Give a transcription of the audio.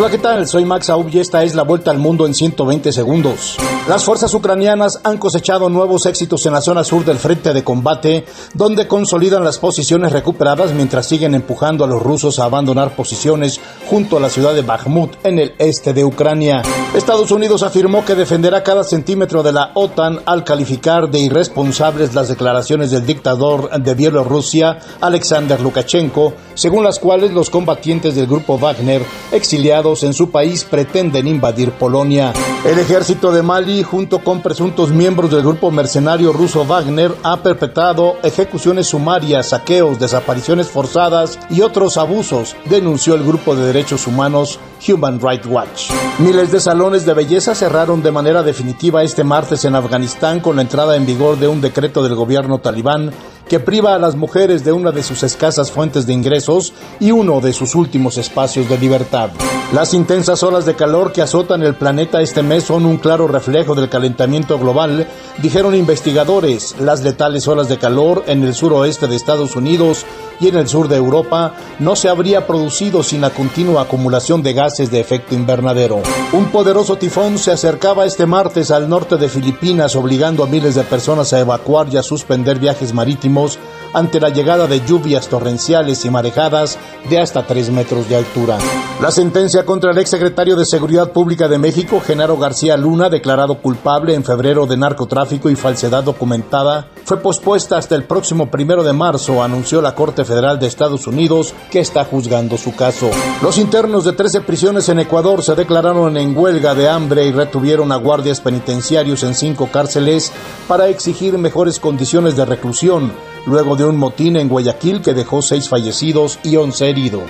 Hola, ¿qué tal? Soy Max Aub y esta es la vuelta al mundo en 120 segundos. Las fuerzas ucranianas han cosechado nuevos éxitos en la zona sur del frente de combate, donde consolidan las posiciones recuperadas mientras siguen empujando a los rusos a abandonar posiciones junto a la ciudad de Bakhmut en el este de Ucrania. Estados Unidos afirmó que defenderá cada centímetro de la OTAN al calificar de irresponsables las declaraciones del dictador de Bielorrusia, Alexander Lukashenko, según las cuales los combatientes del grupo Wagner exiliados en su país pretenden invadir Polonia. El ejército de Mali, junto con presuntos miembros del grupo mercenario ruso Wagner, ha perpetrado ejecuciones sumarias, saqueos, desapariciones forzadas y otros abusos, denunció el grupo de derechos humanos Human Rights Watch. Miles de salones de belleza cerraron de manera definitiva este martes en Afganistán con la entrada en vigor de un decreto del gobierno talibán que priva a las mujeres de una de sus escasas fuentes de ingresos y uno de sus últimos espacios de libertad. Las intensas olas de calor que azotan el planeta este mes son un claro reflejo del calentamiento global, dijeron investigadores. Las letales olas de calor en el suroeste de Estados Unidos y en el sur de Europa no se habría producido sin la continua acumulación de gases de efecto invernadero. Un poderoso tifón se acercaba este martes al norte de Filipinas obligando a miles de personas a evacuar y a suspender viajes marítimos ante la llegada de lluvias torrenciales y marejadas de hasta 3 metros de altura. La sentencia contra el exsecretario de Seguridad Pública de México, Genaro García Luna, declarado culpable en febrero de narcotráfico y falsedad documentada, fue pospuesta hasta el próximo primero de marzo, anunció la Corte Federal de Estados Unidos, que está juzgando su caso. Los internos de 13 prisiones en Ecuador se declararon en huelga de hambre y retuvieron a guardias penitenciarios en cinco cárceles para exigir mejores condiciones de reclusión luego de un motín en Guayaquil que dejó seis fallecidos y once heridos.